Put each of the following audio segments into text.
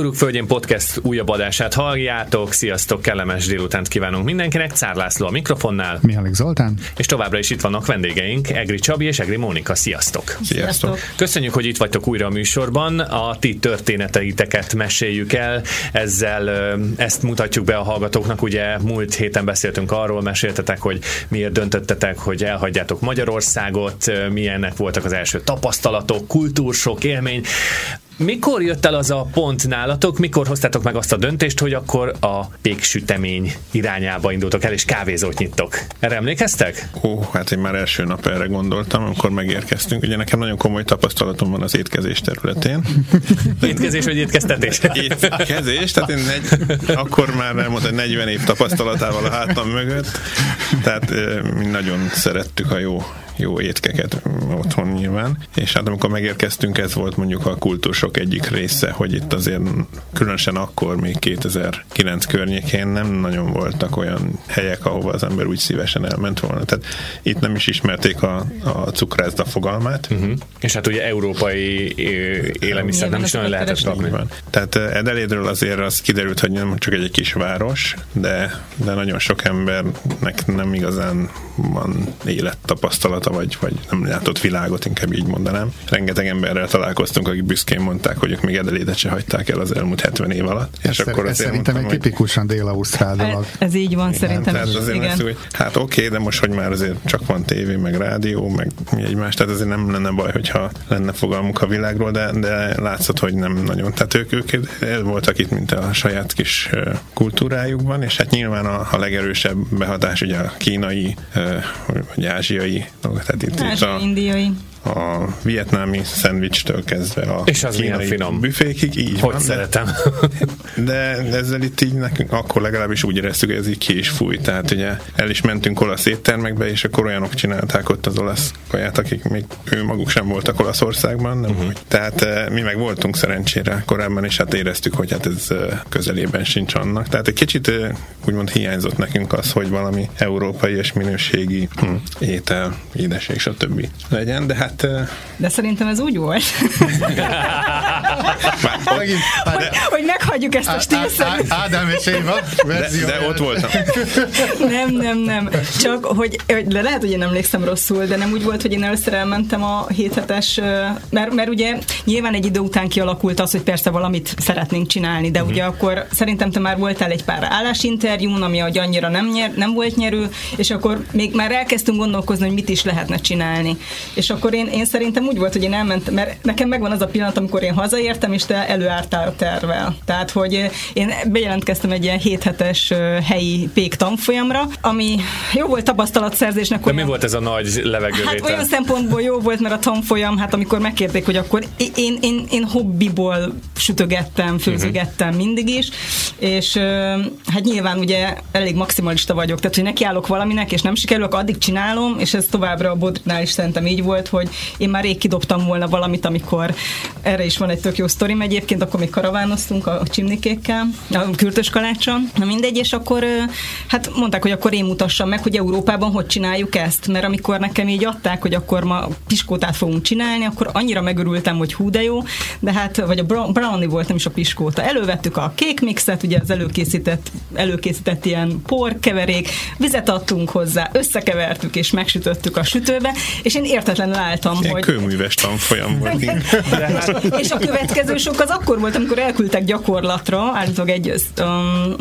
A Kenguruk Földjén Podcast újabb adását halljátok. Sziasztok, kellemes délutánt kívánunk mindenkinek. Cár László a mikrofonnál. Mihály Zoltán. És továbbra is itt vannak vendégeink, Egri Csabi és Egri Mónika. Sziasztok! Sziasztok! Köszönjük, hogy itt vagytok újra a műsorban. A ti történeteiteket meséljük el. Ezzel ezt mutatjuk be a hallgatóknak. Ugye múlt héten beszéltünk arról, meséltetek, hogy miért döntöttetek, hogy elhagyjátok Magyarországot, milyenek voltak az első tapasztalatok, kultúrsok, élmény. Mikor jött el az a pont nálatok, mikor hoztátok meg azt a döntést, hogy akkor a péksütemény irányába indultok el, és kávézót nyittok? Erre emlékeztek? Ó, hát én már első nap erre gondoltam, amikor megérkeztünk. Ugye nekem nagyon komoly tapasztalatom van az étkezés területén. étkezés vagy étkeztetés? Étkezés, tehát én negy, akkor már elmondta, hogy 40 év tapasztalatával a hátam mögött. Tehát mi nagyon szerettük a jó jó étkeket otthon nyilván, és hát amikor megérkeztünk, ez volt mondjuk a kultúrsok egyik része, hogy itt azért különösen akkor, még 2009 környékén nem nagyon voltak olyan helyek, ahova az ember úgy szívesen elment volna. Tehát itt nem is ismerték a, a cukrászda fogalmát. Uh-huh. És hát ugye európai élelmiszer nem is nagyon lehetett kapni. Tehát Edelédről azért az kiderült, hogy nem csak egy kis város, de, de nagyon sok embernek nem igazán van élettapasztalata vagy, vagy nem látott világot, inkább így mondanám. Rengeteg emberrel találkoztunk, akik büszkén mondták, hogy ők még Edelédet se hagyták el az elmúlt 70 év alatt. Ez, és szer- akkor ez szerintem mondtam, egy tipikusan dél-ausztrál dolog. Ez, ez így van, igen, szerintem. Tehát azért igen. Lesz, hogy, hát oké, de most, hogy már azért csak van tévé, meg rádió, meg mi egymás, tehát azért nem lenne baj, hogyha lenne fogalmuk a világról, de, de látszott, hogy nem nagyon. Tehát ők, ők voltak itt, mint a saját kis kultúrájukban, és hát nyilván a, a legerősebb behatás ugye a kínai vagy ázsiai tehát itt, itt a, indiai a vietnámi szendvicstől kezdve a És az milyen finom. büfékig, így hogy van. szeretem. De, de ezzel itt így nekünk akkor legalábbis úgy éreztük, hogy ez így ki is fúj. Tehát ugye el is mentünk olasz éttermekbe, és akkor olyanok csinálták ott az olasz kaját, akik még ő maguk sem voltak Olaszországban. Nem uh-huh. Tehát eh, mi meg voltunk szerencsére korábban, és hát éreztük, hogy hát ez eh, közelében sincs annak. Tehát egy kicsit eh, úgymond hiányzott nekünk az, hogy valami európai és minőségi hm, étel, édesség, stb. legyen, de hát Hát... De szerintem ez úgy volt. hogy, hogy meghagyjuk ezt a stílszerűt. Ádám és Éva de, de ott voltam. Nem, nem, nem. Csak, hogy, de lehet, hogy én emlékszem rosszul, de nem úgy volt, hogy én először elmentem a héthetes, mert, mert ugye nyilván egy idő után kialakult az, hogy persze valamit szeretnénk csinálni, de uh-huh. ugye akkor szerintem te már voltál egy pár állásinterjún, ami hogy annyira nem, nyer, nem volt nyerő, és akkor még már elkezdtünk gondolkozni, hogy mit is lehetne csinálni. És akkor én, én szerintem úgy volt, hogy én elmentem, mert nekem megvan az a pillanat, amikor én hazaértem, és te előálltál a tervel. Tehát, hogy én bejelentkeztem egy ilyen héthetes helyi pék tanfolyamra, ami jó volt tapasztalatszerzésnek. De olyan, mi volt ez a nagy levegővétel? Hát olyan szempontból jó volt, mert a tanfolyam, hát amikor megkérték, hogy akkor én, én, én hobbiból sütögettem, főzögettem uh-huh. mindig is, és hát nyilván ugye elég maximalista vagyok, tehát hogy nekiállok valaminek, és nem sikerül, akkor addig csinálom, és ez továbbra a Bodrinál is szerintem így volt, hogy én már rég kidobtam volna valamit, amikor erre is van egy tök jó sztorim egyébként, akkor még karavánoztunk a csimnikékkel, a kürtös kalácson, na mindegy, és akkor hát mondták, hogy akkor én mutassam meg, hogy Európában hogy csináljuk ezt, mert amikor nekem így adták, hogy akkor ma piskótát fogunk csinálni, akkor annyira megörültem, hogy hú de jó, de hát, vagy a brownie volt, nem is a piskóta. Elővettük a kékmixet, ugye az előkészített, előkészített ilyen porkeverék, vizet adtunk hozzá, összekevertük és megsütöttük a sütőbe, és én értetlenül álltam, Ilyen hogy... kőműves tanfolyam volt. és a következő sok az akkor volt, amikor elküldtek gyakorlatra, állítólag egy um,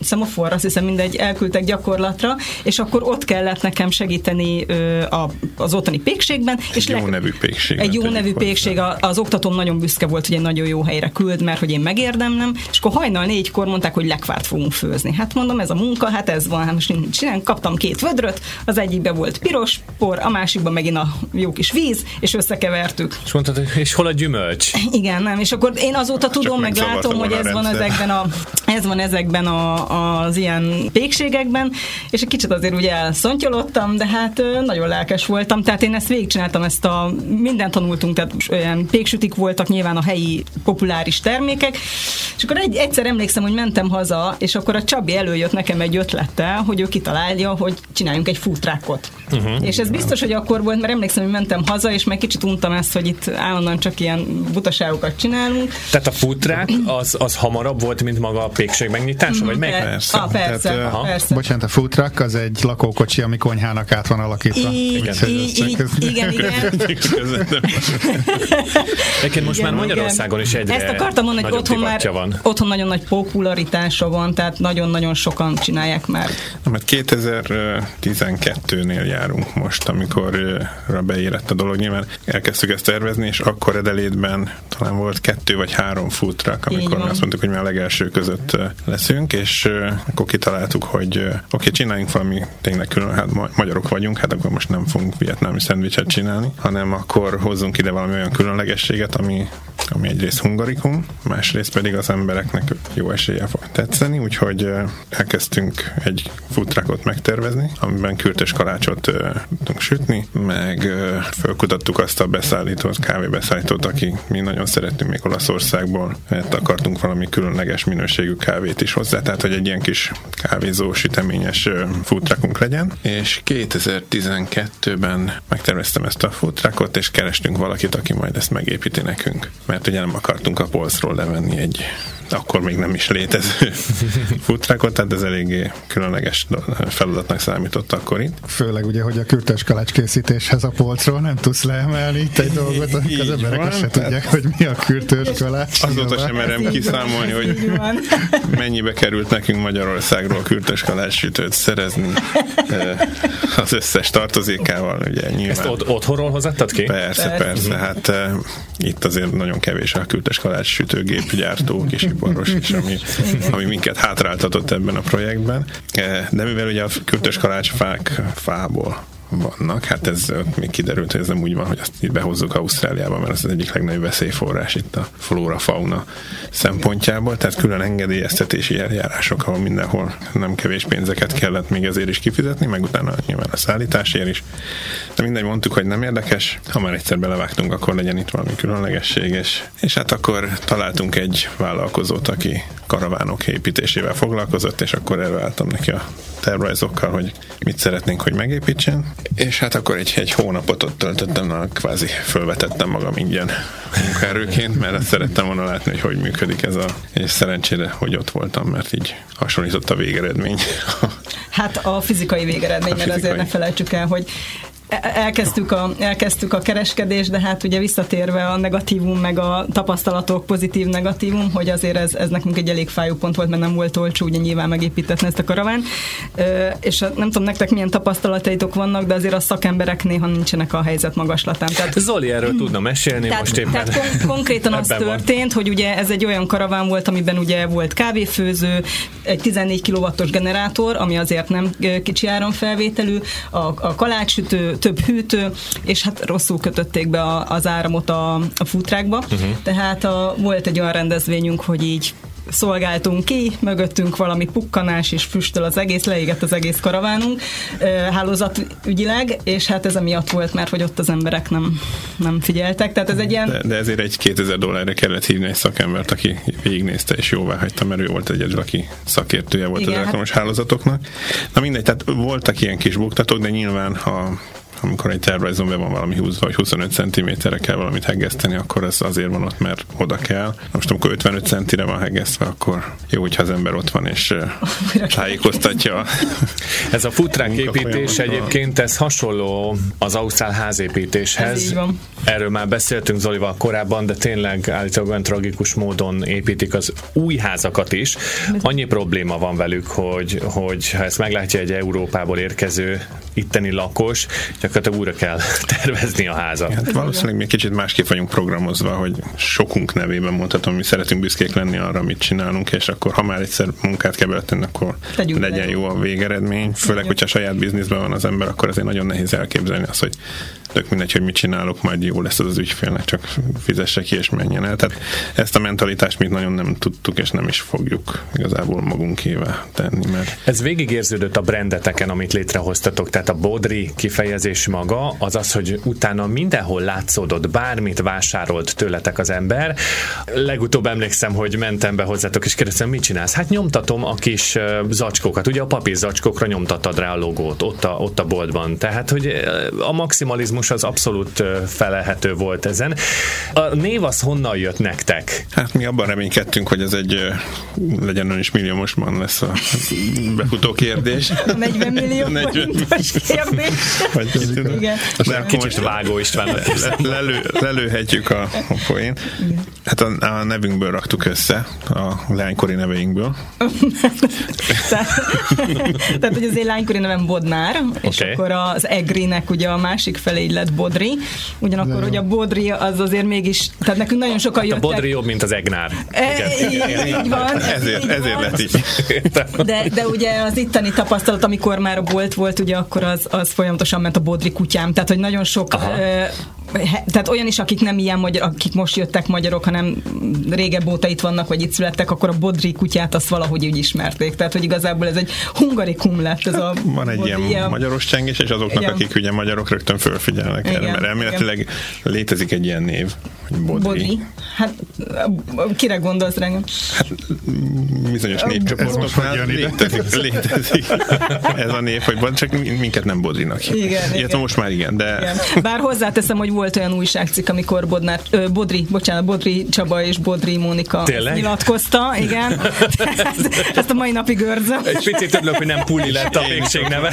szemafor, azt hiszem mindegy, elküldtek gyakorlatra, és akkor ott kellett nekem segíteni ö, a, az ottani pékségben. Egy és jó le... nevű pékség. Egy jó nevű pékség, az oktatóm nagyon büszke volt, hogy egy nagyon jó helyre küld, mert hogy én megérdemnem, és akkor hajnal négykor mondták, hogy lekvárt fogunk főzni. Hát mondom, ez a munka, hát ez van, hát most csinálni. Kaptam két vödröt, az egyikbe volt piros por, a másikban megint a jó kis víz, és összekevertük. És mondtad, és hol a gyümölcs? Igen, nem, és akkor én azóta tudom, meg látom, hogy ez van ezekben a ez van ezekben a, az ilyen pékségekben, és egy kicsit azért ugye elszontyolottam, de hát nagyon lelkes voltam, tehát én ezt végigcsináltam, ezt a mindent tanultunk, tehát olyan péksütik voltak nyilván a helyi populáris termékek, és akkor egy, egyszer emlékszem, hogy mentem haza, és akkor a Csabi előjött nekem egy ötlettel, hogy ő kitalálja, hogy csináljunk egy futrákot. Uh-huh. És ez biztos, hogy akkor volt, mert emlékszem, hogy mentem haza, és meg kicsit untam ezt, hogy itt állandóan csak ilyen butaságokat csinálunk. Tehát a futrák az, az hamarabb volt, mint maga a pékség megnyitása, vagy meg? Persze. Ah, persze, Tehát, persze. Bocsánat, a truck az egy lakókocsi, ami konyhának át van alakítva. igen, igen, igen. Egyébként most már Magyarországon is egyre Ezt akartam mondani, hogy otthon már van. otthon nagyon nagy popularitása van, tehát nagyon-nagyon sokan csinálják már. Na, mert 2012-nél járunk most, amikor beérett a dolog. Nyilván elkezdtük ezt tervezni, és akkor edelétben talán volt kettő vagy három food truck, amikor azt mondtuk, hogy mi a legelső között leszünk, és akkor kitaláltuk, hogy oké, okay, csináljunk valami tényleg külön, hát magyarok vagyunk, hát akkor most nem fogunk vietnámi szendvicset csinálni, hanem akkor hozzunk ide valami olyan különlegességet, ami, ami egyrészt hungarikum, másrészt pedig az embereknek jó esélye fog tetszeni, úgyhogy elkezdtünk egy futrakot megtervezni, amiben kürtös kalácsot tudtunk sütni, meg fölkutattuk azt a beszállítót, kávébeszállítót, aki mi nagyon szeretünk még Olaszországból, mert akartunk valami különleges minőségű kávét is hozzá, tehát hogy egy ilyen kis kávézó süteményes futrakunk legyen, és 2012-ben megterveztem ezt a futrakot, és kerestünk valakit, aki majd ezt megépíti nekünk, mert ugye nem akartunk a polcról levenni egy akkor még nem is létező futrákot, tehát ez eléggé különleges feladatnak számított akkor itt. Főleg ugye, hogy a kürtös kalács készítéshez a polcról nem tudsz leemelni itt egy dolgot, amikor az emberek van, azt se tudják, hogy mi a kürtös kalács. Azóta sem merem kiszámolni, hogy mennyibe került nekünk Magyarországról kürtös kalács sütőt szerezni az összes tartozékával, ugye nyilván. Ezt od- otthonról hozattad ki? Persze, persze, persze hát uh, itt azért nagyon kevés a kürtös kalács sütőgépgyártó, kis iparos is, ami, ami minket hátráltatott ebben a projektben. De mivel ugye a kürtös kalács fák fából vannak. Hát ez még kiderült, hogy ez nem úgy van, hogy azt itt behozzuk Ausztráliába, mert ez az egyik legnagyobb veszélyforrás itt a flóra-fauna szempontjából, tehát külön engedélyeztetési eljárások, ahol mindenhol nem kevés pénzeket kellett még ezért is kifizetni, meg utána nyilván a szállításért is. De mindegy, mondtuk, hogy nem érdekes, ha már egyszer belevágtunk, akkor legyen itt valami különlegesség, és, és hát akkor találtunk egy vállalkozót, aki karavánok építésével foglalkozott, és akkor előálltam neki a tervrajzokkal, hogy mit szeretnénk, hogy megépítsen. És hát akkor egy, egy hónapot ott töltöttem, na, kvázi fölvetettem magam ingyen munkaerőként, mert ezt szerettem volna látni, hogy hogy működik ez a, és szerencsére, hogy ott voltam, mert így hasonlított a végeredmény. Hát a fizikai végeredmény, a fizikai. azért ne felejtsük el, hogy elkezdtük a, elkezdtük a kereskedést, de hát ugye visszatérve a negatívum, meg a tapasztalatok pozitív negatívum, hogy azért ez, ez nekünk egy elég fájó pont volt, mert nem volt olcsó ugye nyilván megépítetni ezt a karaván. És nem tudom nektek milyen tapasztalataitok vannak, de azért a szakemberek néha nincsenek a helyzet magaslatán. Tehát, Zoli erről tudna mesélni tehát, most éppen. Tehát kon- konkrétan az történt, van. hogy ugye ez egy olyan karaván volt, amiben ugye volt kávéfőző, egy 14 kW-os generátor, ami azért nem kicsi áramfelvételű, a, a kalácsütő, több hűtő, és hát rosszul kötötték be a, az áramot a, a futrákba. Uh-huh. Tehát a, volt egy olyan rendezvényünk, hogy így szolgáltunk ki, mögöttünk valami pukkanás és füstöl az egész, leégett az egész karavánunk hálózatügyileg, és hát ez emiatt volt, mert hogy ott az emberek nem, nem figyeltek. Tehát ez egy ilyen... De, de ezért egy 2000 dollárra kellett hívni egy szakembert, aki végignézte és jóvá hagyta, mert ő volt egyedül, aki szakértője volt Igen, az elektromos hát... hálózatoknak. Na mindegy, tehát voltak ilyen kis buktatók, de nyilván ha amikor egy tervrajzon be van valami 20 vagy 25 cm-re kell valamit heggeszteni, akkor ez azért van ott, mert oda kell. Most amikor 55 centire van heggesztve, akkor jó, hogyha az ember ott van és tájékoztatja. ez a futrák építés egyébként, ez hasonló az ausztrál házépítéshez. Erről már beszéltünk Zolival korábban, de tényleg állítólag olyan tragikus módon építik az új házakat is. Annyi probléma van velük, hogy, hogy ha ezt meglátja egy Európából érkező itteni lakos, gyakorlatilag újra kell tervezni a házat. Hát valószínűleg mi kicsit másképp vagyunk programozva, hogy sokunk nevében mondhatom, mi szeretünk büszkék lenni arra, amit csinálunk, és akkor ha már egyszer munkát kell beletenni, akkor Tegyünk legyen le. jó a végeredmény. Főleg, hogyha saját bizniszben van az ember, akkor azért nagyon nehéz elképzelni azt, hogy tök mindegy, hogy mit csinálok, majd jó lesz az az ügyfélnek, csak fizesse ki és menjen el. Tehát ezt a mentalitást mi nagyon nem tudtuk, és nem is fogjuk igazából magunkével tenni. Mert... Ez végigérződött a brandeteken, amit létrehoztatok, tehát a Bodri kifejezés maga, az az, hogy utána mindenhol látszódott, bármit vásárolt tőletek az ember. Legutóbb emlékszem, hogy mentem be hozzátok, és kérdeztem, mit csinálsz? Hát nyomtatom a kis zacskókat, ugye a papír zacskókra nyomtattad rá a logót ott a, ott a boltban. Tehát, hogy a maximalizmus az abszolút felelhető volt ezen. A név az honnan jött nektek? Hát mi abban reménykedtünk, hogy ez egy legyen ön is milliómosban lesz a befutó kérdés. 40 millió 40. forintos kérdés. Vagy, Igen. De kicsit most Vágó István. Le, lelő, lelőhetjük a, a poén. Hát a, a nevünkből raktuk össze, a lánykori neveinkből. Tehát, hogy az én lánykori nevem Bodnár, és okay. akkor az Egrinek ugye a másik felé így lett Bodri. Ugyanakkor, hogy a Bodri az azért mégis, tehát nekünk nagyon sokan hát jöttek. A Bodri jobb, mint az Egnár. E, így, így van. Ezért, így ezért lett így. De, de ugye az itteni tapasztalat, amikor már a bolt volt, ugye akkor az, az folyamatosan ment a Bodri kutyám. Tehát, hogy nagyon sok Aha tehát olyan is, akik nem ilyen magyar, akik most jöttek magyarok, hanem régebb óta itt vannak, vagy itt születtek, akkor a Bodri kutyát azt valahogy úgy ismerték. Tehát, hogy igazából ez egy hungarikum lett. Ez a Van egy ilyen, ilyen magyaros csengés, és azoknak, igen. akik ugye magyarok rögtön fölfigyelnek igen, erre, mert elméletileg igen. létezik egy ilyen név, hogy Bodri. Bodri. Hát kire gondolsz rá? Hát bizonyos népcsoportoknál létezik, létezik ez a név, hogy csak minket nem Bodrinak. Igen, igen. most már igen, de... Igen. Bár hozzáteszem, hogy volt olyan újságcikk, amikor Bodnár, ö, Bodri, bocsánat, Bodri Csaba és Bodri Mónika nyilatkozta, igen. ezt a mai napig őrzöm. Egy picit örülök, hogy nem Puli lett a fékség neve.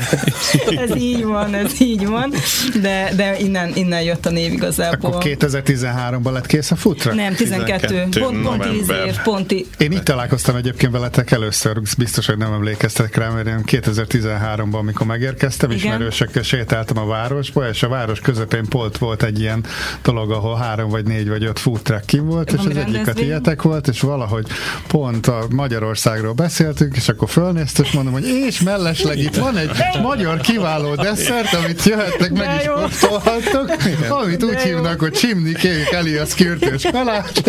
ez így van, ez így van, de, de innen, innen jött a név igazából. Akkor 2013-ban lett kész a futra? Nem, 12. 12 pont, pont 10 év, pont Én itt találkoztam egyébként veletek először, biztos, hogy nem emlékeztek rá, mert én 2013-ban, amikor megérkeztem, Igen. ismerősökkel sétáltam a városba, és a város közepén polt volt egy ilyen dolog, ahol három vagy négy vagy öt food truck ki volt, és az egyik a tietek volt, és valahogy pont a Magyarországról beszéltünk, és akkor fölnéztem, és mondom, hogy és mellesleg itt van egy magyar kiváló desszert, amit jöhettek meg is kóstolhattok, amit úgy hívnak, hogy csimni kék Elias kürtős kalács,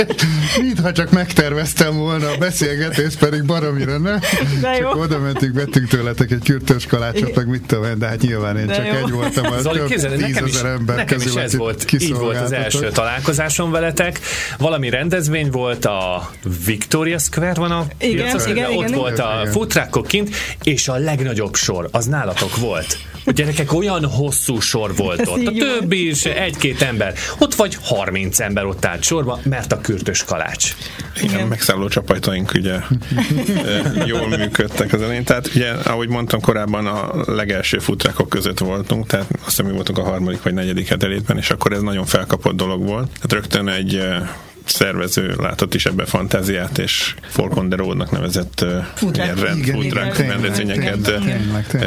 mintha csak megterveztem volna a beszélgetést, pedig baromira nem. Csak oda mentünk, vettünk tőletek egy kürtős kalácsot, meg mit tudom de hát nyilván én csak egy voltam, az több tízezer ember közül, ez volt, így volt az első találkozásom veletek. Valami rendezvény volt, a Victoria Square van a igen, piacon, igen, ott igen, volt igen. a futrákok kint, és a legnagyobb sor, az nálatok volt. A gyerekek olyan hosszú sor volt Ez ott. A többi is egy-két ember. Ott vagy 30 ember ott állt sorba, mert a kürtös kalács. Igen, Igen. megszálló csapajtaink ugye jól működtek az elején. Tehát ugye, ahogy mondtam korábban, a legelső futrákok között voltunk, tehát azt hiszem, mi voltunk a harmadik vagy negyedik hetelétben, és akkor ez nagyon felkapott dolog volt. Tehát rögtön egy szervező látott is ebbe fantáziát, és Fork on the Road-nak nevezett ilyen rend, rendezvényeket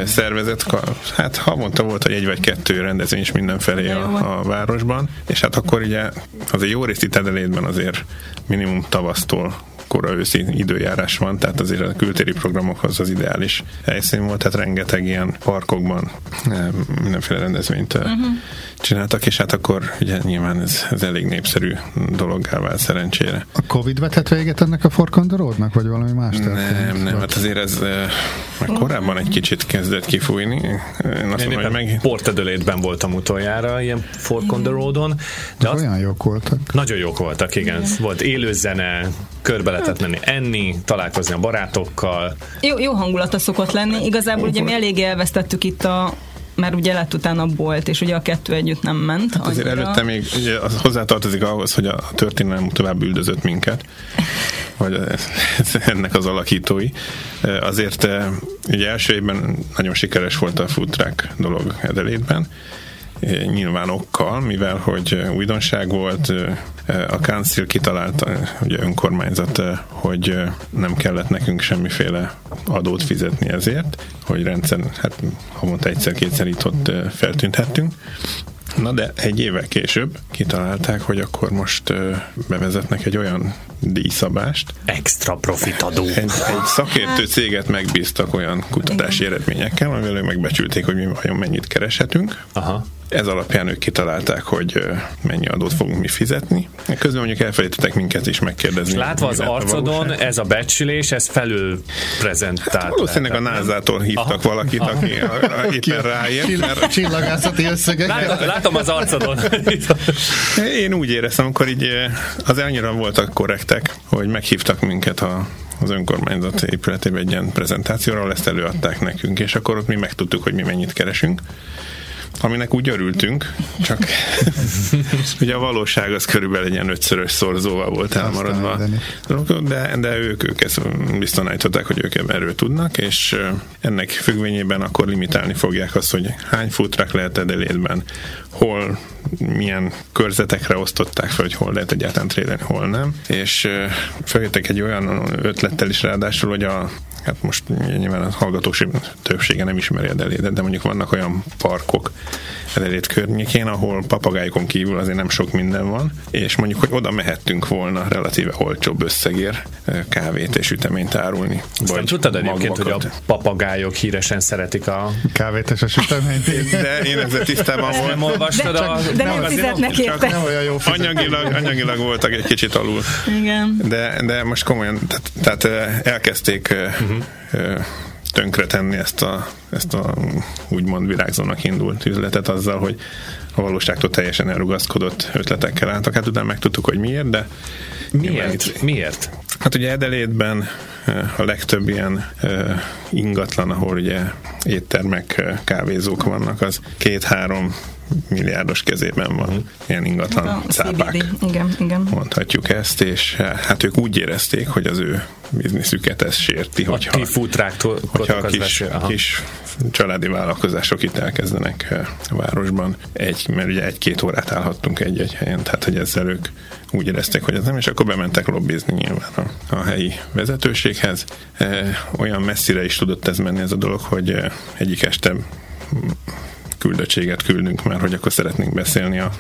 szervezett. Hát havonta volt, hogy egy vagy kettő rendezvény is mindenfelé a, a városban, és hát akkor ugye azért jó részt itt azért minimum tavasztól kora őszi időjárás van, tehát azért a kültéri programokhoz az ideális helyszín volt, tehát rengeteg ilyen parkokban mindenféle rendezvényt uh-huh csináltak, és hát akkor ugye nyilván ez, ez elég népszerű dologgá vált szerencsére. A Covid vetett véget ennek a forkondoródnak, vagy valami más történt? Nem, nem, hát azért ez már korábban egy kicsit kezdett kifújni. Én azt Én mondom, meg... Portedölétben voltam utoljára, ilyen Fork on the Road-on. De az... olyan jók voltak. Nagyon jók voltak, igen. igen. Volt élő zene, körbe lehetett menni enni, találkozni a barátokkal. Jó, jó hangulata szokott lenni. Igazából ugye mi elég elvesztettük itt a, mert ugye lett utána bolt, és ugye a kettő együtt nem ment. Hát azért annyira. előtte még ugye, az hozzátartozik ahhoz, hogy a történelem tovább üldözött minket, vagy ennek az alakítói. Azért ugye első évben nagyon sikeres volt a food truck dolog edelétben, nyilván okkal, mivel hogy újdonság volt, a Council kitalálta, ugye önkormányzat, hogy nem kellett nekünk semmiféle adót fizetni ezért, hogy rendszer, hát havonta egyszer-kétszer itt ott feltűnhettünk. Na de egy évvel később kitalálták, hogy akkor most bevezetnek egy olyan díjszabást. Extra profit adó. Egy, egy szakértő céget megbíztak olyan kutatási eredményekkel, amivel ők megbecsülték, hogy mi vajon mennyit kereshetünk. Aha ez alapján ők kitalálták, hogy mennyi adót fogunk mi fizetni. Közben mondjuk elfelejtettek minket is megkérdezni. És látva az arcodon, ez a becsülés, ez felül prezentált. Hát valószínűleg a NASA-tól hívtak Aha. valakit, aki éppen ráért. Csillagászati összegek. Látom, látom az arcodon. Én úgy éreztem, amikor így az annyira voltak korrektek, hogy meghívtak minket a az önkormányzat épületében egy ilyen prezentációra, ezt előadták nekünk, és akkor ott mi megtudtuk, hogy mi mennyit keresünk aminek úgy örültünk, csak ugye a valóság az körülbelül egy ilyen ötszörös szorzóval volt elmaradva. De, de ők, ők ezt biztosanították, hogy ők erről tudnak, és ennek függvényében akkor limitálni fogják azt, hogy hány futrak lehet edelétben, hol milyen körzetekre osztották fel, hogy hol lehet egyáltalán trédelni, hol nem. És feljöttek egy olyan ötlettel is ráadásul, hogy a hát most nyilván a hallgatók többsége nem ismeri a delédet, de mondjuk vannak olyan parkok Edelét környékén, ahol papagájokon kívül azért nem sok minden van, és mondjuk, hogy oda mehettünk volna relatíve olcsóbb összegér kávét és üteményt árulni. Vagy tudtad egyébként, hogy a papagájok híresen szeretik a kávét és a süteményt? De én ezzel tisztában voltam. Olvastad de, a... De nem, nem fizetnek érte. Nem olyan jó anyagilag, anyagilag voltak egy kicsit alul. Igen. De, de most komolyan, tehát, tehát elkezdték uh-huh tönkretenni ezt a, ezt a úgymond virágzónak indult üzletet azzal, hogy a valóságtól teljesen elrugaszkodott ötletekkel álltak. Hát utána megtudtuk, hogy miért, de Miért? Miért? Hát ugye Edelétben a legtöbb ilyen ingatlan, ahol ugye éttermek, kávézók vannak, az két-három milliárdos kezében van uh-huh. ilyen ingatlan a cápák. Igen, igen. Mondhatjuk ezt, és hát ők úgy érezték, hogy az ő bizniszüket ez sérti, a hogyha, hogyha a kis, kis családi vállalkozások itt elkezdenek a városban, egy, mert ugye egy-két órát állhattunk egy-egy helyen, tehát hogy ezzel ők úgy érezték, hogy ez nem, és akkor bementek lobbizni nyilván a, a helyi vezetőséghez. E, olyan messzire is tudott ez menni ez a dolog, hogy egyik este küldöttséget küldünk már, hogy akkor szeretnénk beszélni a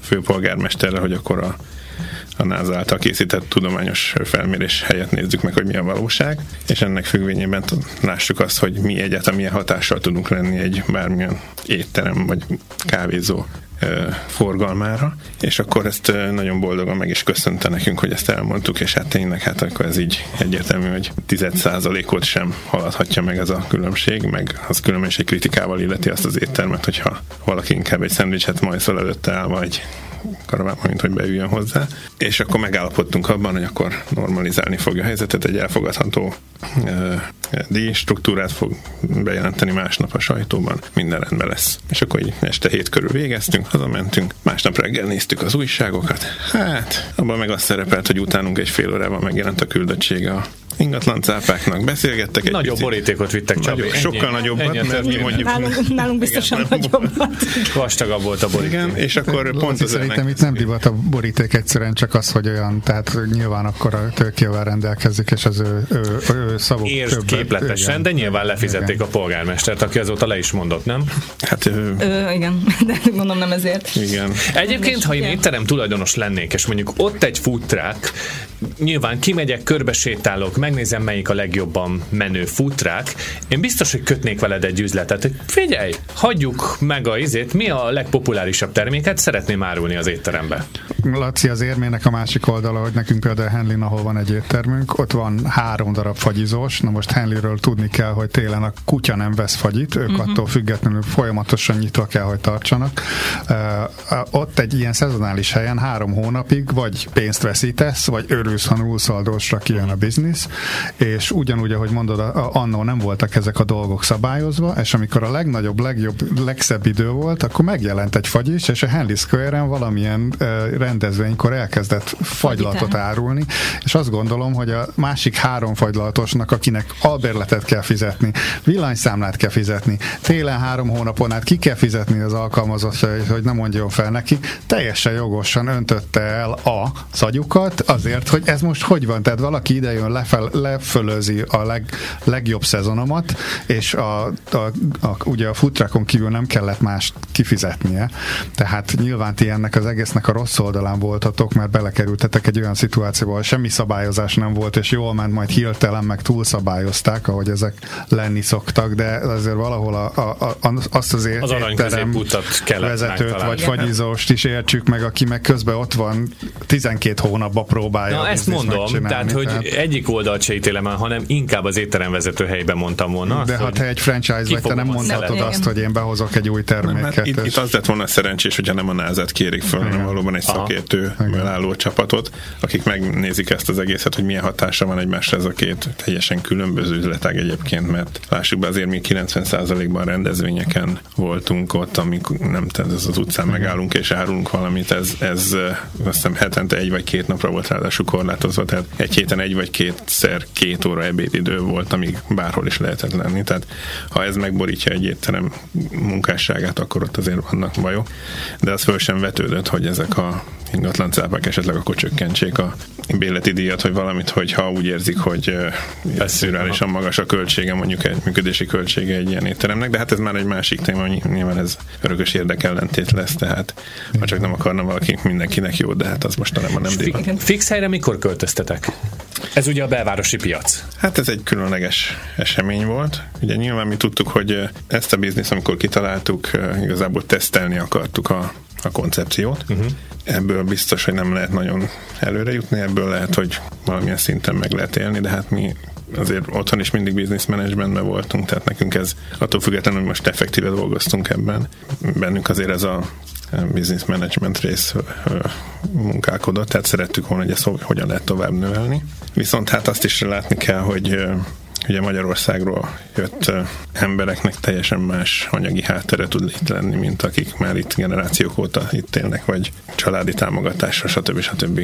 főpolgármesterrel, hogy akkor a, a NASA által készített tudományos felmérés helyett nézzük meg, hogy mi a valóság, és ennek függvényében lássuk azt, hogy mi egyáltalán milyen hatással tudunk lenni egy bármilyen étterem vagy kávézó forgalmára, és akkor ezt nagyon boldogan meg is köszönte nekünk, hogy ezt elmondtuk, és hát tényleg hát akkor ez így egyértelmű, hogy 10%-ot sem haladhatja meg ez a különbség, meg az egy kritikával illeti azt az éttermet, hogyha valaki inkább egy szendvicset majszol előtte áll, vagy karaván, mint hogy beüljön hozzá. És akkor megállapodtunk abban, hogy akkor normalizálni fogja a helyzetet, egy elfogadható díjstruktúrát fog bejelenteni másnap a sajtóban, minden rendben lesz. És akkor így este hét körül végeztünk, hazamentünk, másnap reggel néztük az újságokat. Hát, abban meg azt szerepelt, hogy utánunk egy fél órában megjelent a küldöttsége a ingatlan cápáknak beszélgettek egy Nagyobb picit. borítékot vittek Csabi. Nagyobb, sokkal nagyobbat, ennyi, mert mi mondjuk... Nálunk, nálunk biztosan igen, nagyobbat. Vastagabb volt a boríték. Igen, és akkor Laci, pont az Szerintem itt nem divat a boríték egyszerűen csak az, hogy olyan, tehát nyilván akkor a tőkével rendelkezik, és az ő, ő, ő, ő szavuk Értsd több, képletesen, igen. de nyilván lefizették igen. a polgármestert, aki azóta le is mondott, nem? Hát ő... Ö, igen, de mondom nem ezért. Igen. Egyébként, ha én étterem tulajdonos lennék, és mondjuk ott egy food truck, nyilván kimegyek, körbesétálok, megnézem, melyik a legjobban menő futrák, én biztos, hogy kötnék veled egy üzletet, hogy figyelj, hagyjuk meg a izét, mi a legpopulárisabb terméket szeretném árulni az étterembe. Laci, az érmének a másik oldala, hogy nekünk például Henlin, ahol van egy éttermünk, ott van három darab fagyizós, na most Henliről tudni kell, hogy télen a kutya nem vesz fagyit, ők uh-huh. attól függetlenül folyamatosan nyitva kell, hogy tartsanak. Uh, ott egy ilyen szezonális helyen három hónapig vagy pénzt veszítesz, vagy örülsz, ha nullszaldósra kijön a biznisz, és ugyanúgy, ahogy mondod, annó nem voltak ezek a dolgok szabályozva, és amikor a legnagyobb, legjobb, legszebb idő volt, akkor megjelent egy fagyis, és a Henley Square-en valamilyen rendezvénykor elkezdett fagylatot árulni, és azt gondolom, hogy a másik három fagylatosnak, akinek albérletet kell fizetni, villanyszámlát kell fizetni, télen három hónapon át ki kell fizetni az alkalmazott, hogy nem mondjon fel neki, teljesen jogosan öntötte el a szagyukat azért, hogy ez most hogy van? Tehát valaki idejön, lefel, lefölözi a leg, legjobb szezonomat, és a, a, a, ugye a futrakon kívül nem kellett más kifizetnie. Tehát nyilván ti ennek az egésznek a rossz oldalán voltatok, mert belekerültetek egy olyan szituációba, ahol semmi szabályozás nem volt, és jól ment, majd hirtelen meg túlszabályozták, ahogy ezek lenni szoktak, de azért valahol a, a, a, azt az, az étterem vezetőt vagy fagyizóst is értsük meg, aki meg közben ott van 12 hónapba próbálja. Na ezt mondom, tehát hogy tehát... egyik oldalt se ítélem hanem inkább az étteremvezető helyben mondtam volna. De ha te egy franchise vagy, te nem mondhatod azt, hogy én behozok egy új terméket. Nem, itt, itt az lett volna szerencsés, hogyha nem a názat kérik föl, hanem valóban egy szakértőből álló csapatot, akik megnézik ezt az egészet, hogy milyen hatása van egymásra ez a két teljesen különböző üzletág egyébként, mert lássuk be azért mi 90%-ban rendezvényeken voltunk ott, amik nem tehát ez az utcán megállunk és árulunk valamit, ez, ez azt hiszem hetente egy vagy két napra volt ráadásul korlátozva, tehát egy héten egy vagy kétszer két óra ebédidő volt, amíg bárhol is lehetett lenni, tehát ha ez megborítja egy étterem munkásságát, akkor ott azért vannak bajok, de az föl sem vetődött, hogy ezek a ingatlan cápák esetleg akkor csökkentsék a béleti díjat, vagy valamit, hogy ha úgy érzik, hogy szürálisan magas a költsége, mondjuk egy működési költsége egy ilyen étteremnek, de hát ez már egy másik téma, nyilván ez örökös érdekellentét lesz, tehát ha csak nem akarna valaki mindenkinek jó, de hát az most nem a nem divat. Fix helyre mikor költöztetek? Ez ugye a belvárosi piac. Hát ez egy különleges esemény volt. Ugye nyilván mi tudtuk, hogy ezt a bizniszt, amikor kitaláltuk, igazából tesztelni akartuk a a koncepciót. Uh-huh. Ebből biztos, hogy nem lehet nagyon előre jutni, ebből lehet, hogy valamilyen szinten meg lehet élni, de hát mi azért otthon is mindig business managementben voltunk, tehát nekünk ez attól függetlenül, hogy most effektíve dolgoztunk ebben. Bennünk azért ez a business management rész munkálkodott, tehát szerettük volna, hogy ezt hogyan lehet tovább növelni. Viszont hát azt is látni kell, hogy ugye Magyarországról jött embereknek teljesen más anyagi háttere tud itt lenni, mint akik már itt generációk óta itt élnek, vagy családi támogatásra, stb. stb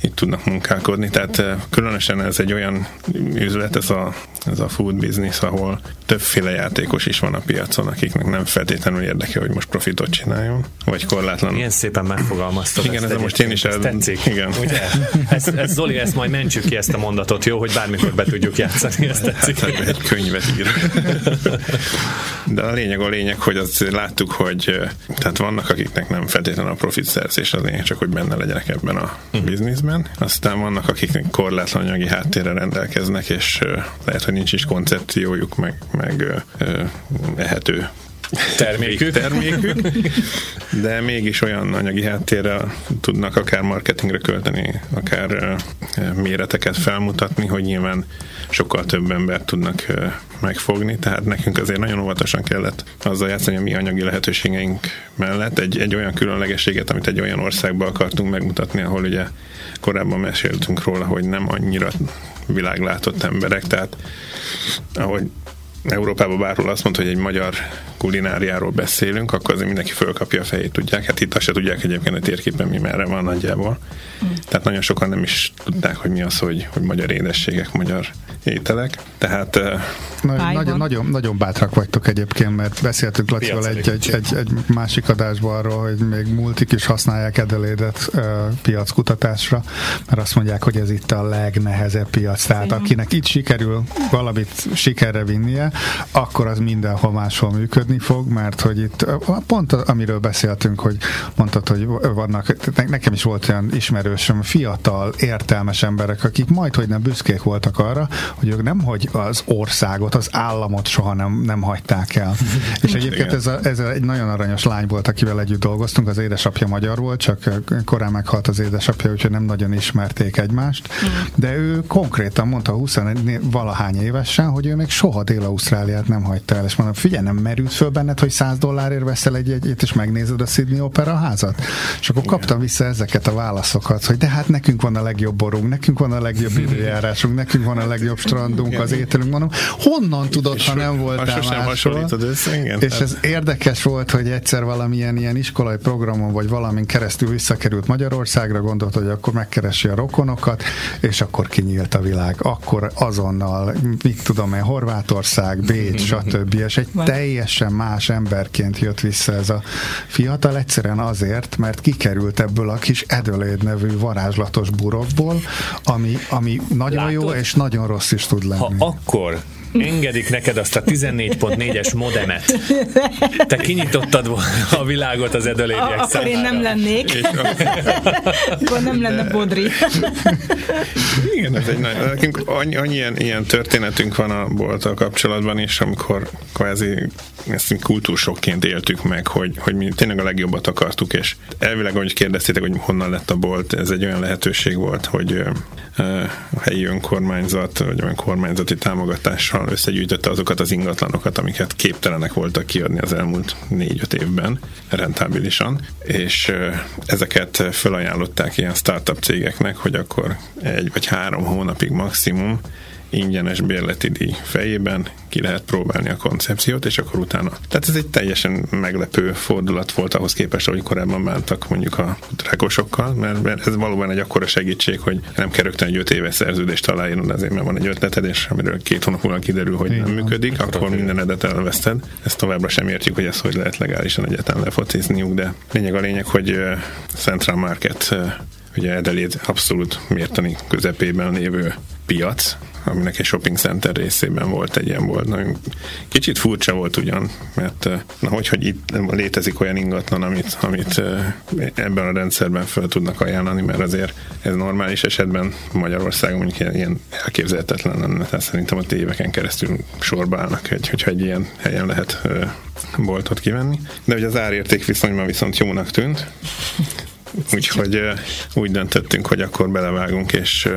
itt tudnak munkálkodni. Tehát különösen ez egy olyan üzlet, ez a, ez a food business, ahol többféle játékos is van a piacon, akiknek nem feltétlenül érdekel, hogy most profitot csináljon, vagy korlátlan. Milyen szépen megfogalmaztad. Igen, ez most én is el... tetszik. Igen. Ugye? Ez, ez, Zoli, ezt majd mentsük ki ezt a mondatot, jó, hogy bármikor be tudjuk játszani, ezt tetszik. Hát, hát egy könyvet ír. De a lényeg a lényeg, hogy azt láttuk, hogy tehát vannak, akiknek nem feltétlenül a profit szerzés az lényeg, csak hogy benne legyenek ebben a uh-huh. Bizniszben. Aztán vannak, akiknek korlátlan anyagi háttérre rendelkeznek, és lehet, hogy nincs is koncepciójuk, meg, meg ehető termékük. termékük, de mégis olyan anyagi háttérrel tudnak akár marketingre költeni, akár méreteket felmutatni, hogy nyilván sokkal több embert tudnak megfogni, tehát nekünk azért nagyon óvatosan kellett azzal játszani a mi anyagi lehetőségeink mellett egy, egy olyan különlegességet, amit egy olyan országba akartunk megmutatni, ahol ugye korábban meséltünk róla, hogy nem annyira világlátott emberek, tehát ahogy Európában bárhol azt mondta, hogy egy magyar kulináriáról beszélünk, akkor azért mindenki fölkapja a fejét, tudják. Hát itt azt se tudják egyébként a térképen, mi merre van nagyjából. Mm. Tehát nagyon sokan nem is tudták, hogy mi az, hogy, hogy magyar édességek, magyar ételek. Tehát Na, nagyon, nagyon, nagyon bátrak vagytok egyébként, mert beszéltünk Lacival egy, egy, egy, egy másik adásban arról, hogy még multik is használják Edelédet uh, piackutatásra, mert azt mondják, hogy ez itt a legnehezebb piac. Tehát akinek itt sikerül valamit sikerre vinnie, akkor az mindenhol máshol működni fog, mert hogy itt pont amiről beszéltünk, hogy mondtad, hogy vannak, nekem is volt olyan ismerősöm, fiatal, értelmes emberek, akik majd, hogy nem büszkék voltak arra, hogy ők nem, hogy az országot, az államot soha nem, nem hagyták el. És egyébként ez, a, ez egy nagyon aranyos lány volt, akivel együtt dolgoztunk, az édesapja magyar volt, csak korán meghalt az édesapja, úgyhogy nem nagyon ismerték egymást, de ő konkrétan mondta 20 valahány évesen, hogy ő még soha Dél-Ausztráliát nem hagyta el, és mondom, figyelj, nem merült föl benned, hogy 100 dollárért veszel egy jegyét, és megnézed a Sydney Opera házat? És akkor Igen. kaptam vissza ezeket a válaszokat, hogy de hát nekünk van a legjobb borunk, nekünk van a legjobb időjárásunk, nekünk van a legjobb strandunk, az ételünk, mondom, honnan tudod, ha nem voltál máshol? És ez érdekes volt, hogy egyszer valamilyen ilyen iskolai programon, vagy valamin keresztül visszakerült Magyarországra, gondolt, hogy akkor megkeresi a rokonokat, és akkor kinyílt a világ. Akkor azonnal, mit tudom én, Horvátország, Bécs, stb. És egy teljesen más emberként jött vissza ez a fiatal, egyszerűen azért, mert kikerült ebből a kis Adelaide nevű varázslatos burokból, ami, ami nagyon Látod? jó és nagyon rossz is tud lenni. Ha akkor engedik neked azt a 14.4-es modemet. Te kinyitottad volna a világot az edölédiek Akkor számára. én nem lennék. Akkor nem lenne Bodri. Igen, ez egy nagy, nekünk annyi, annyi ilyen, ilyen történetünk van a bolttal kapcsolatban is, amikor kvázi ezt kultúrsokként éltük meg, hogy, hogy mi tényleg a legjobbat akartuk, és elvileg, ahogy kérdeztétek, hogy honnan lett a bolt, ez egy olyan lehetőség volt, hogy a helyi önkormányzat, vagy olyan kormányzati támogatással összegyűjtötte azokat az ingatlanokat, amiket képtelenek voltak kiadni az elmúlt négy-öt évben rentábilisan, és ezeket felajánlották ilyen startup cégeknek, hogy akkor egy vagy három hónapig maximum ingyenes bérleti díj fejében ki lehet próbálni a koncepciót, és akkor utána. Tehát ez egy teljesen meglepő fordulat volt ahhoz képest, hogy korábban bántak mondjuk a drágosokkal, mert ez valóban egy akkora segítség, hogy nem kell rögtön egy öt éves szerződést aláírnod, azért mert van egy ötleted, és amiről két hónap múlva kiderül, hogy nem működik, akkor mindenedet elveszted. Ezt továbbra sem értjük, hogy ez hogy lehet legálisan egyáltalán lefotizniuk, de lényeg a lényeg, hogy Central Market ugye Adelaide abszolút mértani közepében lévő piac, aminek egy shopping center részében volt egy ilyen bolt. Nagyon kicsit furcsa volt ugyan, mert na, hogy, hogy itt létezik olyan ingatlan, amit, amit ebben a rendszerben fel tudnak ajánlani, mert azért ez normális esetben Magyarországon mondjuk ilyen, ilyen elképzelhetetlen lenne, tehát szerintem a éveken keresztül sorba állnak, egy, hogyha egy ilyen helyen lehet boltot kivenni. De hogy az árérték viszonyban viszont jónak tűnt, úgyhogy úgy döntöttünk, hogy akkor belevágunk, és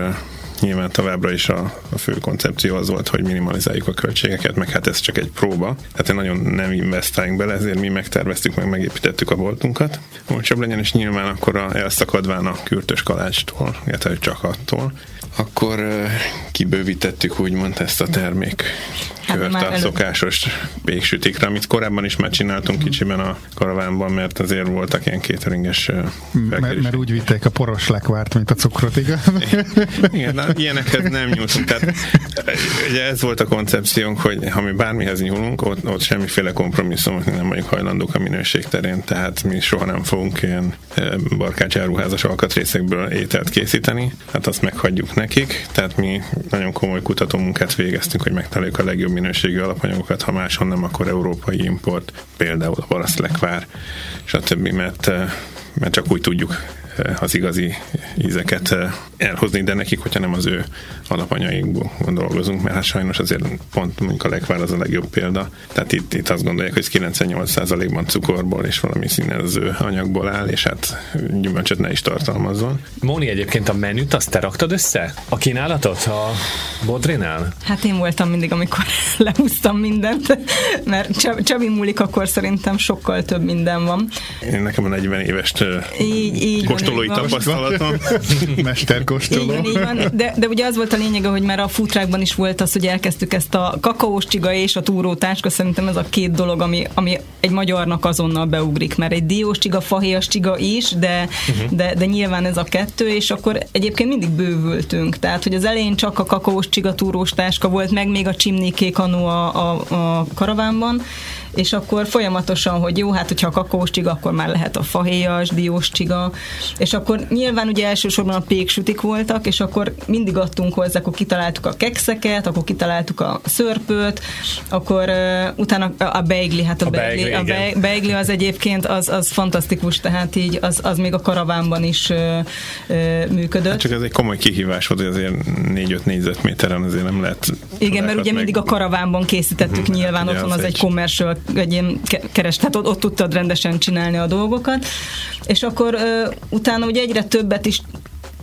nyilván továbbra is a, a fő koncepció az volt, hogy minimalizáljuk a költségeket, meg hát ez csak egy próba. Tehát nagyon nem investáljunk bele, ezért mi megterveztük, meg megépítettük a boltunkat. Olcsóbb legyen, és nyilván akkor a, elszakadván a kürtös kalácstól, illetve csak attól, akkor kibővítettük úgymond ezt a termék hát kört a szokásos péksütikre, amit korábban is már csináltunk kicsiben a karavánban, mert azért voltak ilyen kéteringes mert, mert úgy vitték a poros lekvárt, mint a cukrot, igaz? Igen, na, ilyenekhez nem nyúltunk. Tehát, ugye ez volt a koncepciónk, hogy ha mi bármihez nyúlunk, ott, ott semmiféle kompromisszumot nem vagyunk hajlandók a minőség terén, tehát mi soha nem fogunk ilyen barkácsáruházas alkatrészekből ételt készíteni, hát azt meghagyjuk nekik, tehát mi nagyon komoly kutatómunkát végeztünk, hogy megtaláljuk a legjobb minőségű alapanyagokat, ha máshol nem, akkor európai import, például a baraszlekvár, stb., mert, mert csak úgy tudjuk az igazi ízeket elhozni, de nekik, hogyha nem az ő alapanyaikból dolgozunk, mert hát sajnos azért pont mondjuk a lekvár az a legjobb példa. Tehát itt, itt azt gondolják, hogy 98%-ban cukorból és valami színező anyagból áll, és hát gyümölcsöt ne is tartalmazzon. Móni, egyébként a menüt azt te raktad össze? A kínálatot a Bodrinál? Hát én voltam mindig, amikor lehúztam mindent, mert Csabi múlik, akkor szerintem sokkal több minden van. Én nekem a 40 éves így, így kóstolói tapasztalatom. Mesterkóstoló. Így van, így van. De, de ugye az volt a lényege, hogy már a futrákban is volt az, hogy elkezdtük ezt a kakaós csiga és a túrótáska, szerintem ez a két dolog, ami, ami egy magyarnak azonnal beugrik, mert egy diós csiga, fahéjas csiga is, de, uh-huh. de, de nyilván ez a kettő, és akkor egyébként mindig bővültünk. Tehát, hogy az elején csak a kakaós csiga, túrós táska volt, meg még a csimnikék anó a, a, a karavánban, és akkor folyamatosan, hogy jó, hát hogyha a kakaós csiga, akkor már lehet a fahéjas, diós csiga, és akkor nyilván ugye elsősorban a péksütik voltak, és akkor mindig adtunk hozzá, akkor kitaláltuk a kekszeket, akkor kitaláltuk a szörpöt, akkor uh, utána a beigli, hát a, a beigli, beigli, a beigli az egyébként az, az fantasztikus, tehát így az, az még a karavánban is uh, uh, működött. Hát csak ez egy komoly kihívás volt, hogy azért 4-5 négyzetméteren azért nem lehet Igen, mert ugye meg... mindig a karavánban készítettük, hmm, nyilván hát otthon az, az egy commercial egy ilyen keres, tehát ott, ott tudtad rendesen csinálni a dolgokat, és akkor uh, utána ugye egyre többet is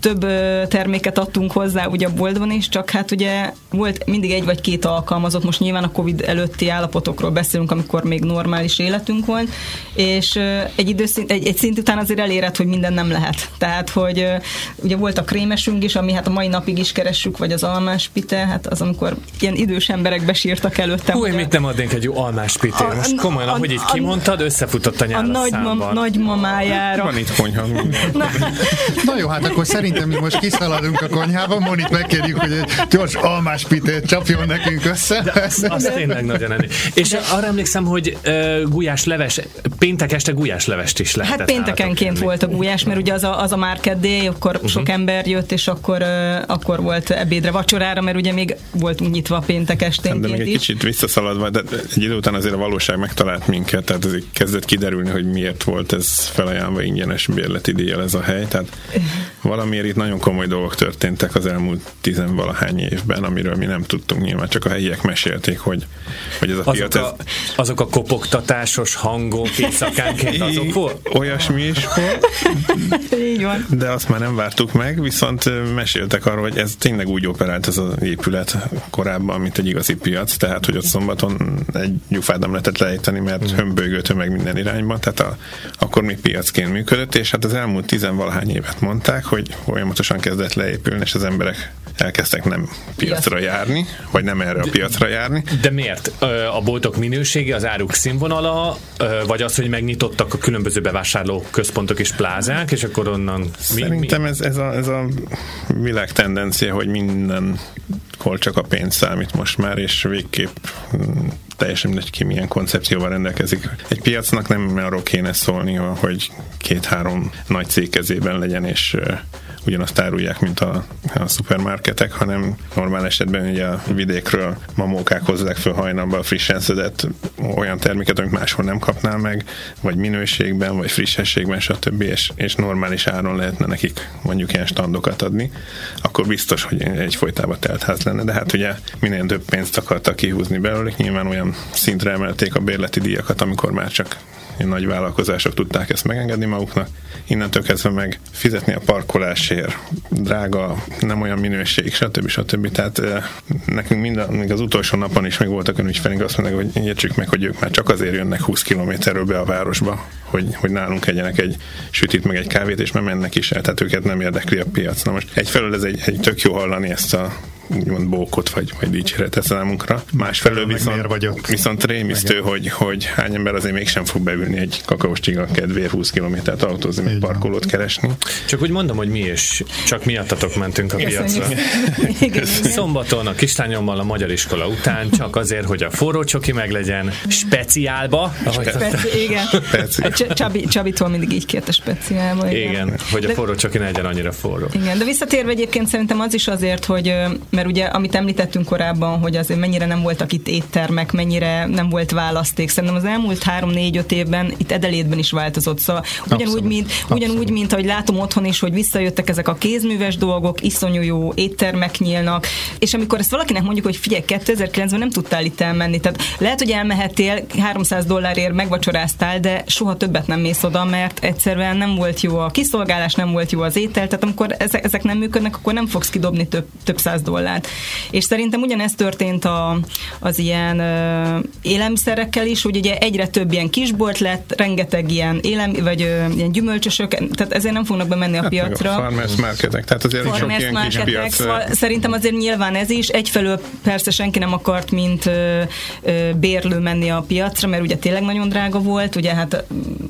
több terméket adtunk hozzá ugye a boltban is, csak hát ugye volt mindig egy vagy két alkalmazott, most nyilván a Covid előtti állapotokról beszélünk, amikor még normális életünk volt, és egy időszint, egy, egy szint után azért elérett, hogy minden nem lehet. Tehát, hogy ugye volt a krémesünk is, ami hát a mai napig is keressük, vagy az almás pite, hát az amikor ilyen idős emberek besírtak előttem. Hú, mit nem adnék egy jó almás pitét? Most komolyan, a, ahogy így kimondtad, összefutott a nyár a, a nagymam, nagymamájára. Van itt konyha. Na. Na jó, hát akkor szerintem mi most kiszaladunk a konyhába, Monit megkérjük, hogy egy gyors almás pitét csapjon nekünk össze. De az, az tényleg nagyon enni. És arra emlékszem, hogy uh, gulyás leves, péntek este gulyás levest is lehetett. Hát péntekenként volt a gulyás, mert ugye az a, az a market day, akkor uh-huh. sok ember jött, és akkor, uh, akkor volt ebédre, vacsorára, mert ugye még voltunk nyitva péntek esténként De még egy is. kicsit visszaszaladva, de egy idő után azért a valóság megtalált minket, tehát ez kezdett kiderülni, hogy miért volt ez felajánlva ingyenes bérleti díjjal ez a hely, tehát valamiért itt nagyon komoly dolgok történtek az elmúlt tizenvalahány évben, amiről mi nem tudtunk nyilván, csak a helyiek mesélték, hogy, hogy ez a azok piac... A, ez... Azok a kopogtatásos hangok éjszakánként azok volt? Olyasmi is volt. Így van. De azt már nem vártuk meg, viszont meséltek arról, hogy ez tényleg úgy operált ez az épület korábban, mint egy igazi piac, tehát hogy ott szombaton egy gyufát nem lehetett lejteni, mert mm. hömbölygő tömeg minden irányban, tehát a, akkor még piacként működött, és hát az elmúlt tizenvalahány évet mondták, hogy folyamatosan kezdett leépülni, és az emberek elkezdtek nem piacra járni, vagy nem erre a piacra járni. De miért? A boltok minősége, az áruk színvonala, vagy az, hogy megnyitottak a különböző bevásárló központok és plázák, és akkor onnan... Szerintem mi? Ez, ez, a, ez a világ tendencia, hogy minden hol csak a pénz számít most már, és végképp mm, teljesen mindegy ki milyen koncepcióval rendelkezik. Egy piacnak nem arról kéne szólni, hogy két-három nagy cég kezében legyen, és ugyanazt árulják, mint a, a szupermarketek, hanem normál esetben ugye a vidékről mamókák hozzák föl hajnalba a frissen szedett olyan terméket, amit máshol nem kapnál meg, vagy minőségben, vagy frissességben, stb. És, és normális áron lehetne nekik mondjuk ilyen standokat adni, akkor biztos, hogy egy folytában teltház lenne. De hát ugye minél több pénzt akartak kihúzni belőle, nyilván olyan szintre emelték a bérleti díjakat, amikor már csak nagy vállalkozások tudták ezt megengedni maguknak. Innentől kezdve meg fizetni a parkolásért, drága, nem olyan minőség, stb. stb. Tehát nekünk minden, még az utolsó napon is még voltak olyan ügyfeleink, azt mondják, hogy értsük meg, hogy ők már csak azért jönnek 20 kilométerről be a városba, hogy, hogy nálunk egyenek egy sütit, meg egy kávét, és nem mennek is el, tehát őket nem érdekli a piac. Na most egyfelől ez egy, egy tök jó hallani ezt a úgymond bókot vagy, vagy dicséretet számunkra. Másfelől viszont, vagyok. viszont rémisztő, hogy, hogy hány ember azért mégsem fog beülni egy kakaós csiga kedvéért 20 kilométert autózni, meg parkolót keresni. Csak úgy mondom, hogy mi is csak miattatok mentünk a piacra. Szombaton a kislányommal a magyar iskola után, csak azért, hogy a forró csoki meglegyen speciálba. Speci, igen. Speci. Csabi, Csabitól mindig így kérte speciálba. Igen, igen hogy a forró csoki ne legyen annyira forró. Igen, de visszatérve egyébként szerintem az is azért, hogy mert ugye, amit említettünk korábban, hogy azért mennyire nem voltak itt éttermek, mennyire nem volt választék. Szerintem az elmúlt három-négy-öt évben itt Edelétben is változott. Szóval ugyanúgy, Abszolút. mint, ugyanúgy, mint ahogy látom otthon is, hogy visszajöttek ezek a kézműves dolgok, iszonyú jó éttermek nyílnak, és amikor ezt valakinek mondjuk, hogy figyelj, 2009-ben nem tudtál itt elmenni, tehát lehet, hogy elmehettél, 300 dollárért megvacsoráztál, de soha többet nem mész oda, mert egyszerűen nem volt jó a kiszolgálás, nem volt jó az étel, tehát amikor ezek, ezek nem működnek, akkor nem fogsz kidobni több, több száz dollár dollárt. És szerintem ugyanezt történt a, az ilyen ö, élelmiszerekkel is, hogy ugye egyre több ilyen kisbolt lett, rengeteg ilyen élem, vagy ö, ilyen gyümölcsösök, tehát ezért nem fognak bemenni a hát piacra. A farmers marketek, tehát azért farmers sok ilyen kis piac. Szóval szerintem azért nyilván ez is, egyfelől persze senki nem akart, mint ö, ö, bérlő menni a piacra, mert ugye tényleg nagyon drága volt, ugye hát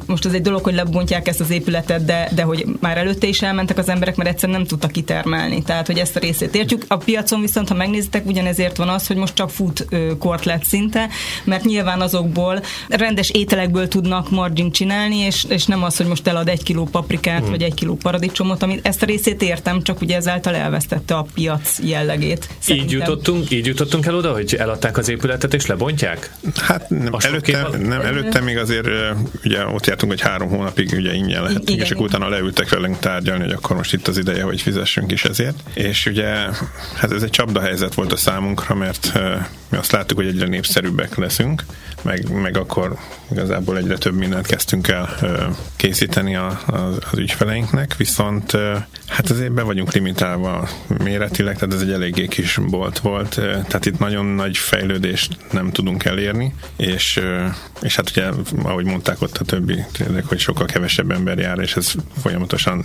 most az egy dolog, hogy lebontják ezt az épületet, de, de hogy már előtte is elmentek az emberek, mert egyszerűen nem tudtak kitermelni. Tehát, hogy ezt a részét értjük. A piac piacon viszont, ha megnézitek, ugyanezért van az, hogy most csak food court lett szinte, mert nyilván azokból rendes ételekből tudnak margin csinálni, és, és nem az, hogy most elad egy kiló paprikát, hmm. vagy egy kiló paradicsomot, amit ezt a részét értem, csak ugye ezáltal elvesztette a piac jellegét. Szerintem. Így jutottunk, így jutottunk el oda, hogy eladták az épületet és lebontják? Hát nem, előtte, nem, előtte még azért ugye ott jártunk, hogy három hónapig ugye ingyen lehet, igen, és igen. utána leültek velünk tárgyalni, hogy akkor most itt az ideje, hogy fizessünk is ezért. És ugye hát ez egy csapda helyzet volt a számunkra, mert mi azt láttuk, hogy egyre népszerűbbek leszünk, meg, meg akkor igazából egyre több mindent kezdtünk el készíteni a, az, az ügyfeleinknek, viszont hát azért be vagyunk limitálva méretileg, tehát ez egy eléggé kis bolt volt, tehát itt nagyon nagy fejlődést nem tudunk elérni, és, és hát ugye, ahogy mondták ott a többi, tényleg, hogy sokkal kevesebb ember jár, és ez folyamatosan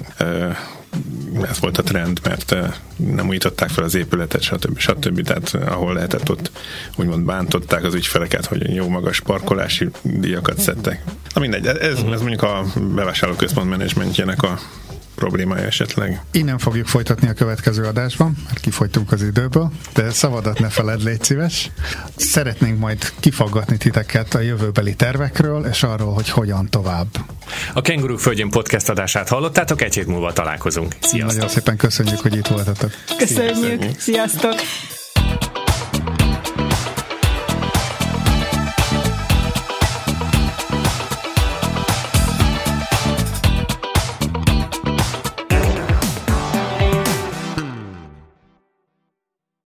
ez volt a trend, mert nem újították fel az épületet, stb. stb. Tehát ahol lehetett ott úgymond bántották az ügyfeleket, hogy jó magas parkolási díjakat szedtek. Na mindegy, ez, ez mondjuk a bevásárlóközpont menedzsmentjének a problémája esetleg. Innen fogjuk folytatni a következő adásban, mert kifogytunk az időből, de szavadat ne feled, légy szíves. Szeretnénk majd kifaggatni titeket a jövőbeli tervekről, és arról, hogy hogyan tovább. A Kenguruk Földjén podcast adását hallottátok, egy hét múlva találkozunk. Sziasztok! Nagyon szépen köszönjük, hogy itt voltatok. Köszönjük, sziasztok! sziasztok.